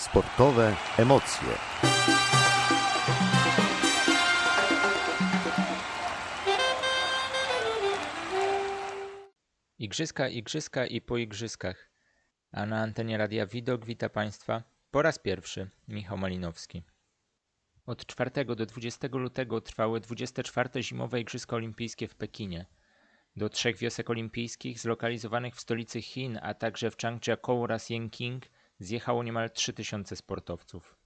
Sportowe emocje. Igrzyska, igrzyska i po igrzyskach. A na antenie Radia Widok wita Państwa po raz pierwszy Michał Malinowski. Od 4 do 20 lutego trwały 24 Zimowe Igrzyska Olimpijskie w Pekinie. Do trzech wiosek olimpijskich zlokalizowanych w stolicy Chin, a także w Changjiakou oraz Yanqing zjechało niemal 3000 sportowców.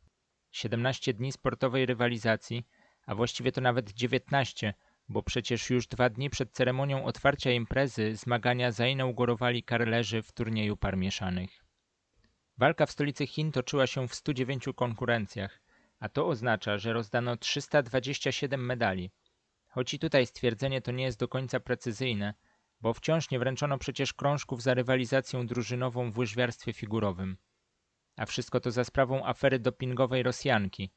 17 dni sportowej rywalizacji, a właściwie to nawet 19, bo przecież już dwa dni przed ceremonią otwarcia imprezy zmagania zainaugurowali karlerzy w turnieju par mieszanych. Walka w stolicy Chin toczyła się w 109 konkurencjach, a to oznacza, że rozdano 327 medali. Choć i tutaj stwierdzenie to nie jest do końca precyzyjne, bo wciąż nie wręczono przecież krążków za rywalizację drużynową w łyżwiarstwie figurowym. A wszystko to za sprawą afery dopingowej Rosjanki.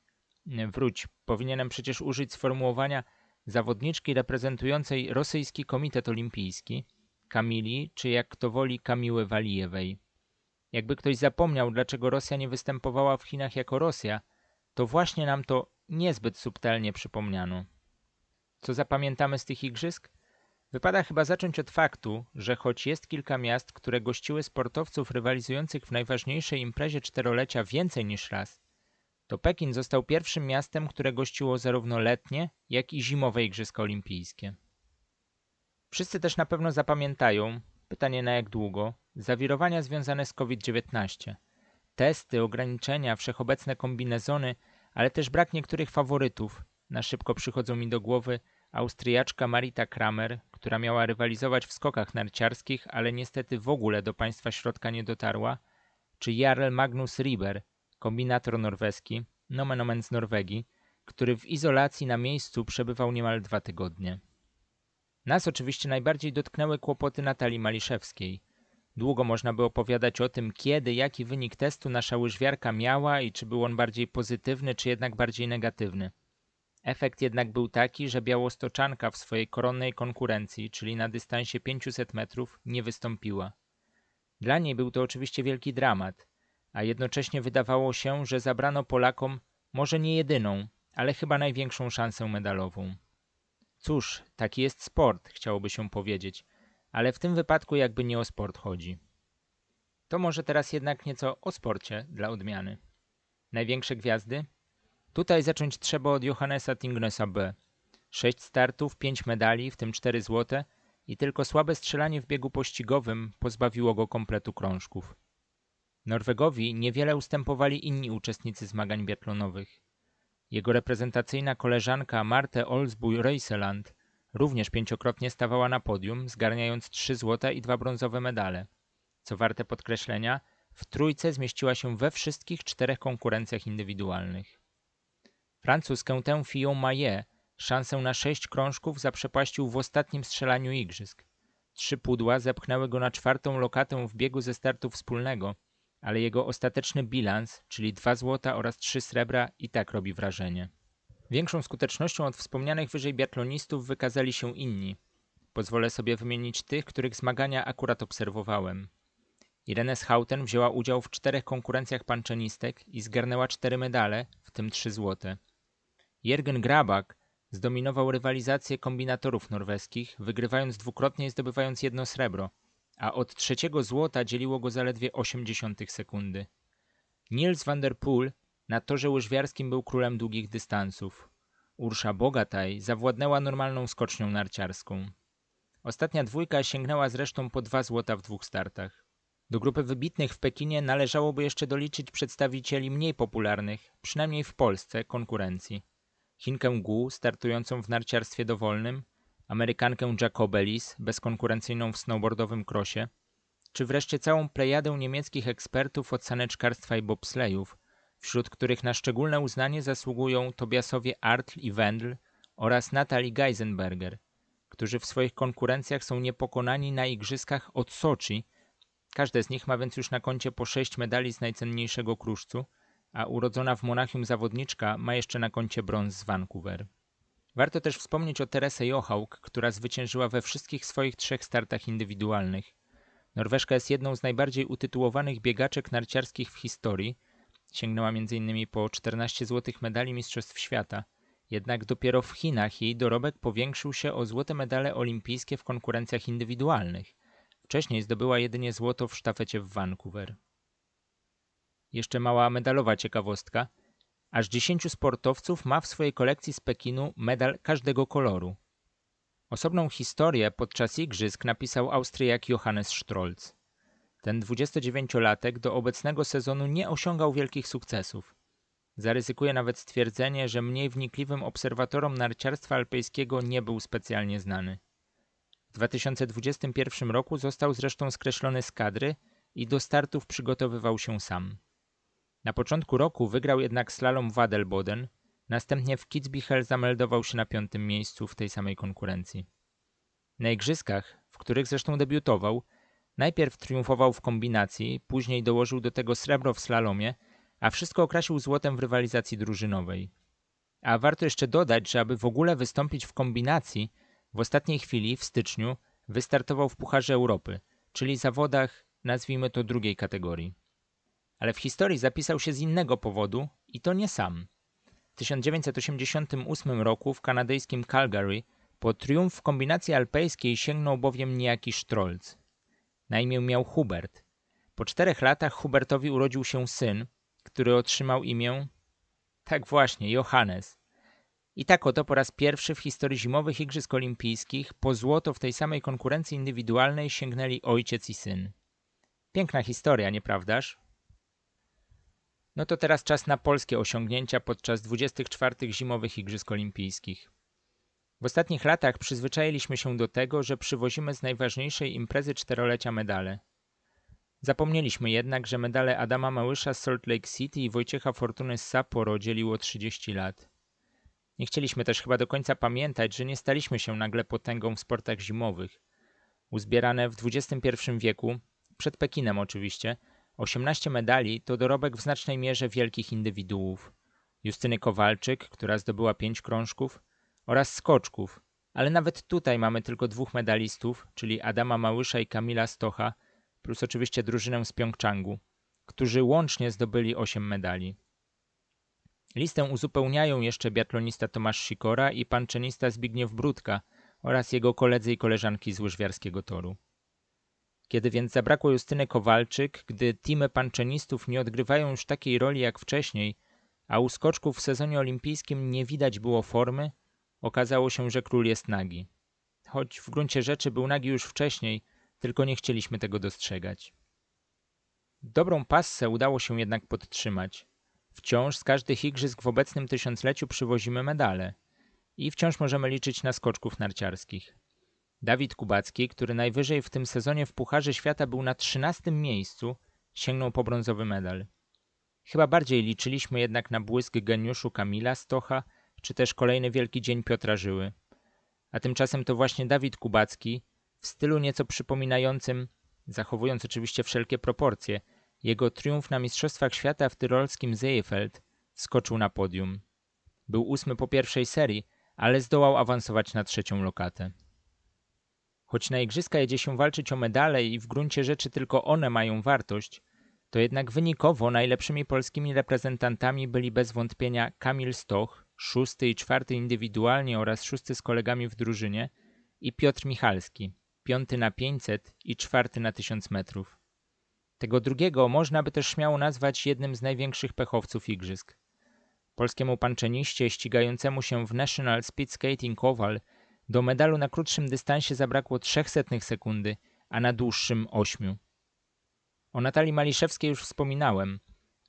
Wróć, powinienem przecież użyć sformułowania zawodniczki reprezentującej rosyjski komitet olimpijski, Kamili, czy jak kto woli Kamiły Walijewej. Jakby ktoś zapomniał, dlaczego Rosja nie występowała w Chinach jako Rosja, to właśnie nam to niezbyt subtelnie przypomniano. Co zapamiętamy z tych igrzysk? Wypada chyba zacząć od faktu, że choć jest kilka miast, które gościły sportowców rywalizujących w najważniejszej imprezie czterolecia więcej niż raz, to Pekin został pierwszym miastem, które gościło zarówno letnie, jak i zimowe Igrzyska Olimpijskie. Wszyscy też na pewno zapamiętają, pytanie na jak długo, zawirowania związane z COVID-19. Testy, ograniczenia, wszechobecne kombinezony, ale też brak niektórych faworytów. Na szybko przychodzą mi do głowy Austriaczka Marita Kramer, która miała rywalizować w skokach narciarskich, ale niestety w ogóle do państwa środka nie dotarła, czy Jarl Magnus Rieber, kombinator norweski, nomen omen z Norwegii, który w izolacji na miejscu przebywał niemal dwa tygodnie. Nas oczywiście najbardziej dotknęły kłopoty Natalii Maliszewskiej. Długo można by opowiadać o tym, kiedy, jaki wynik testu nasza łyżwiarka miała i czy był on bardziej pozytywny, czy jednak bardziej negatywny. Efekt jednak był taki, że białostoczanka w swojej koronnej konkurencji, czyli na dystansie 500 metrów, nie wystąpiła. Dla niej był to oczywiście wielki dramat, a jednocześnie wydawało się, że zabrano Polakom może nie jedyną, ale chyba największą szansę medalową. Cóż, taki jest sport, chciałoby się powiedzieć, ale w tym wypadku jakby nie o sport chodzi. To może teraz jednak nieco o sporcie dla odmiany. Największe gwiazdy? Tutaj zacząć trzeba od Johannesa Tingnesa B. Sześć startów, pięć medali, w tym cztery złote i tylko słabe strzelanie w biegu pościgowym pozbawiło go kompletu krążków. Norwegowi niewiele ustępowali inni uczestnicy zmagań biatlonowych. Jego reprezentacyjna koleżanka Marte Olsbuj Reiseland również pięciokrotnie stawała na podium, zgarniając trzy złote i dwa brązowe medale. Co warte podkreślenia, w trójce zmieściła się we wszystkich czterech konkurencjach indywidualnych. Francuz Quentin Fillon-Maillet szansę na sześć krążków zaprzepaścił w ostatnim strzelaniu igrzysk. Trzy pudła zepchnęły go na czwartą lokatę w biegu ze startu wspólnego – ale jego ostateczny bilans, czyli dwa złota oraz trzy srebra i tak robi wrażenie. Większą skutecznością od wspomnianych wyżej biatlonistów wykazali się inni. Pozwolę sobie wymienić tych, których zmagania akurat obserwowałem. Irene Schouten wzięła udział w czterech konkurencjach panczenistek i zgarnęła cztery medale, tym trzy złote. Jürgen Grabak zdominował rywalizację kombinatorów norweskich, wygrywając dwukrotnie i zdobywając jedno srebro – a od trzeciego złota dzieliło go zaledwie 80 sekundy. Niels van der Poel na torze łyżwiarskim był królem długich dystansów. Ursza Bogataj zawładnęła normalną skocznią narciarską. Ostatnia dwójka sięgnęła zresztą po dwa złota w dwóch startach. Do grupy wybitnych w Pekinie należałoby jeszcze doliczyć przedstawicieli mniej popularnych, przynajmniej w Polsce, konkurencji. Chinkę Gu, startującą w narciarstwie dowolnym, Amerykankę Jacobelis, bezkonkurencyjną w snowboardowym krosie, czy wreszcie całą plejadę niemieckich ekspertów od saneczkarstwa i bobslejów, wśród których na szczególne uznanie zasługują Tobiasowie Artl i Wendl oraz Natalie Geisenberger, którzy w swoich konkurencjach są niepokonani na igrzyskach od Soczi. Każde z nich ma więc już na koncie po sześć medali z najcenniejszego kruszcu, a urodzona w Monachium zawodniczka ma jeszcze na koncie brąz z Vancouver. Warto też wspomnieć o Teresę Johaug, która zwyciężyła we wszystkich swoich trzech startach indywidualnych. Norweszka jest jedną z najbardziej utytułowanych biegaczek narciarskich w historii, Sięgnęła m.in. po 14 złotych medali Mistrzostw Świata. Jednak dopiero w Chinach jej dorobek powiększył się o złote medale olimpijskie w konkurencjach indywidualnych. Wcześniej zdobyła jedynie złoto w sztafecie w Vancouver. Jeszcze mała medalowa ciekawostka. Aż 10 sportowców ma w swojej kolekcji z Pekinu medal każdego koloru. Osobną historię podczas igrzysk napisał Austriak Johannes Strolz. Ten 29-latek do obecnego sezonu nie osiągał wielkich sukcesów. Zaryzykuję nawet stwierdzenie, że mniej wnikliwym obserwatorom narciarstwa alpejskiego nie był specjalnie znany. W 2021 roku został zresztą skreślony z kadry i do startów przygotowywał się sam. Na początku roku wygrał jednak slalom Wadelboden, następnie w Kitzbichel zameldował się na piątym miejscu w tej samej konkurencji. Na igrzyskach, w których zresztą debiutował, najpierw triumfował w kombinacji, później dołożył do tego srebro w slalomie, a wszystko okrasił złotem w rywalizacji drużynowej. A warto jeszcze dodać, że aby w ogóle wystąpić w kombinacji, w ostatniej chwili, w styczniu, wystartował w Pucharze Europy, czyli zawodach, nazwijmy to drugiej kategorii. Ale w historii zapisał się z innego powodu i to nie sam. W 1988 roku w kanadyjskim Calgary po triumf w kombinacji alpejskiej sięgnął bowiem niejaki Strolc. Na imię miał Hubert. Po czterech latach Hubertowi urodził się syn, który otrzymał imię, tak właśnie, Johannes. I tak oto po raz pierwszy w historii zimowych Igrzysk Olimpijskich po złoto w tej samej konkurencji indywidualnej sięgnęli ojciec i syn. Piękna historia, nieprawdaż? No to teraz czas na polskie osiągnięcia podczas 24 zimowych Igrzysk Olimpijskich. W ostatnich latach przyzwyczailiśmy się do tego, że przywozimy z najważniejszej imprezy czterolecia medale. Zapomnieliśmy jednak, że medale Adama Małysza z Salt Lake City i Wojciecha Fortuny z Sapporo dzieliło 30 lat. Nie chcieliśmy też chyba do końca pamiętać, że nie staliśmy się nagle potęgą w sportach zimowych. Uzbierane w XXI wieku, przed Pekinem oczywiście, 18 medali to dorobek w znacznej mierze wielkich indywiduów. Justyny Kowalczyk, która zdobyła pięć krążków, oraz skoczków, ale nawet tutaj mamy tylko dwóch medalistów, czyli Adama Małysza i Kamila Stocha, plus oczywiście drużynę z Pjongczangu, którzy łącznie zdobyli 8 medali. Listę uzupełniają jeszcze biatlonista Tomasz Sikora i panczenista Zbigniew Brudka oraz jego koledzy i koleżanki z łyżwiarskiego toru. Kiedy więc zabrakło Justyny Kowalczyk, gdy teamy panczenistów nie odgrywają już takiej roli jak wcześniej, a u skoczków w sezonie olimpijskim nie widać było formy, okazało się, że król jest nagi. Choć w gruncie rzeczy był nagi już wcześniej, tylko nie chcieliśmy tego dostrzegać. Dobrą passę udało się jednak podtrzymać. Wciąż z każdych igrzysk w obecnym tysiącleciu przywozimy medale i wciąż możemy liczyć na skoczków narciarskich. Dawid Kubacki, który najwyżej w tym sezonie w Pucharze Świata był na trzynastym miejscu, sięgnął po brązowy medal. Chyba bardziej liczyliśmy jednak na błysk geniuszu Kamila Stocha, czy też kolejny wielki dzień Piotra Żyły. A tymczasem to właśnie Dawid Kubacki, w stylu nieco przypominającym, zachowując oczywiście wszelkie proporcje, jego triumf na Mistrzostwach Świata w tyrolskim Seefeld skoczył na podium. Był ósmy po pierwszej serii, ale zdołał awansować na trzecią lokatę. Choć na igrzyska jedzie się walczyć o medale i w gruncie rzeczy tylko one mają wartość, to jednak wynikowo najlepszymi polskimi reprezentantami byli bez wątpienia Kamil Stoch, szósty i czwarty indywidualnie oraz szósty z kolegami w drużynie i Piotr Michalski, piąty na 500 i czwarty na 1000 metrów. Tego drugiego można by też śmiało nazwać jednym z największych pechowców igrzysk. Polskiemu panczeniście ścigającemu się w National Speed Skating Oval do medalu na krótszym dystansie zabrakło 300 sekundy, a na dłuższym 8. O Natalii Maliszewskiej już wspominałem.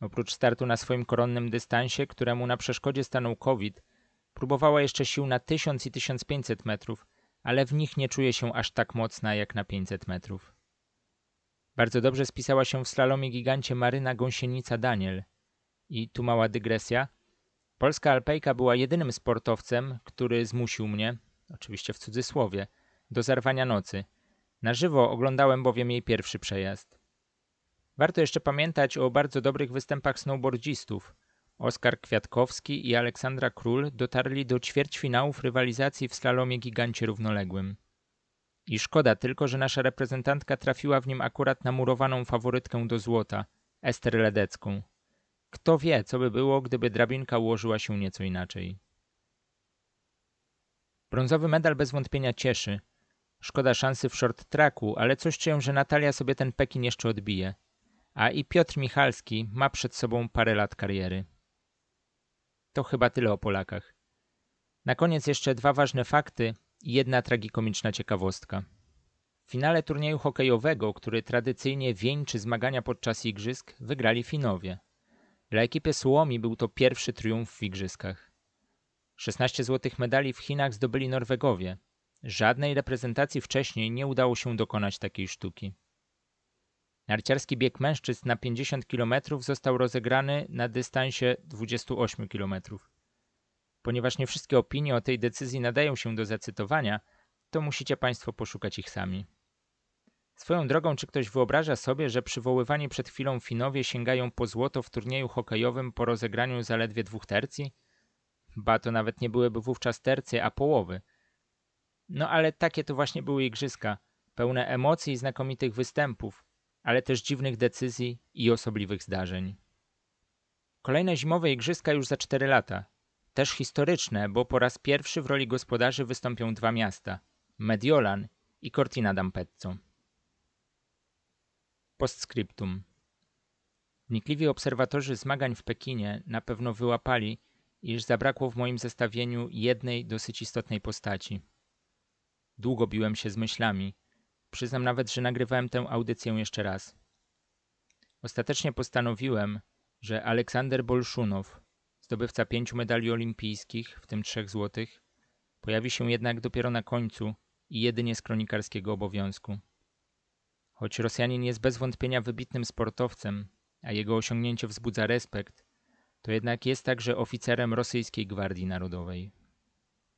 Oprócz startu na swoim koronnym dystansie, któremu na przeszkodzie stanął COVID, próbowała jeszcze sił na 1000 i 1500 metrów, ale w nich nie czuje się aż tak mocna jak na 500 metrów. Bardzo dobrze spisała się w slalomie gigancie Maryna Gąsienica-Daniel. I tu mała dygresja. Polska alpejka była jedynym sportowcem, który zmusił mnie, oczywiście w cudzysłowie, do zerwania nocy. Na żywo oglądałem bowiem jej pierwszy przejazd. Warto jeszcze pamiętać o bardzo dobrych występach snowboardzistów. Oskar Kwiatkowski i Aleksandra Król dotarli do ćwierćfinałów rywalizacji w slalomie gigancie równoległym. I szkoda tylko, że nasza reprezentantka trafiła w nim akurat na murowaną faworytkę do złota, Ester Ledecką. Kto wie, co by było, gdyby drabinka ułożyła się nieco inaczej. Brązowy medal bez wątpienia cieszy. Szkoda szansy w short tracku, ale coś czuję, że Natalia sobie ten Pekin jeszcze odbije. A i Piotr Michalski ma przed sobą parę lat kariery. To chyba tyle o Polakach. Na koniec jeszcze dwa ważne fakty jedna tragikomiczna ciekawostka. W finale turnieju hokejowego, który tradycyjnie wieńczy zmagania podczas igrzysk, wygrali Finowie. Dla ekipy Słomi był to pierwszy triumf w igrzyskach. 16 złotych medali w Chinach zdobyli Norwegowie. Żadnej reprezentacji wcześniej nie udało się dokonać takiej sztuki. Narciarski bieg mężczyzn na 50 km został rozegrany na dystansie 28 km. Ponieważ nie wszystkie opinie o tej decyzji nadają się do zacytowania, to musicie Państwo poszukać ich sami. Swoją drogą, czy ktoś wyobraża sobie, że przywoływani przed chwilą Finowie sięgają po złoto w turnieju hokejowym po rozegraniu zaledwie dwóch tercji? Ba, to nawet nie byłyby wówczas tercje, a połowy. No ale takie to właśnie były igrzyska, pełne emocji i znakomitych występów, ale też dziwnych decyzji i osobliwych zdarzeń. Kolejne zimowe igrzyska już za cztery lata. Też historyczne, bo po raz pierwszy w roli gospodarzy wystąpią dwa miasta Mediolan i Cortina d'Ampezzo. Postscriptum. Wnikliwi obserwatorzy zmagań w Pekinie na pewno wyłapali, iż zabrakło w moim zestawieniu jednej dosyć istotnej postaci. Długo biłem się z myślami. Przyznam nawet, że nagrywałem tę audycję jeszcze raz. Ostatecznie postanowiłem, że Aleksander Bolszunow, zdobywca pięciu medali olimpijskich, w tym trzech złotych, pojawi się jednak dopiero na końcu i jedynie z kronikarskiego obowiązku. Choć Rosjanin jest bez wątpienia wybitnym sportowcem, a jego osiągnięcie wzbudza respekt, to jednak jest także oficerem rosyjskiej Gwardii Narodowej.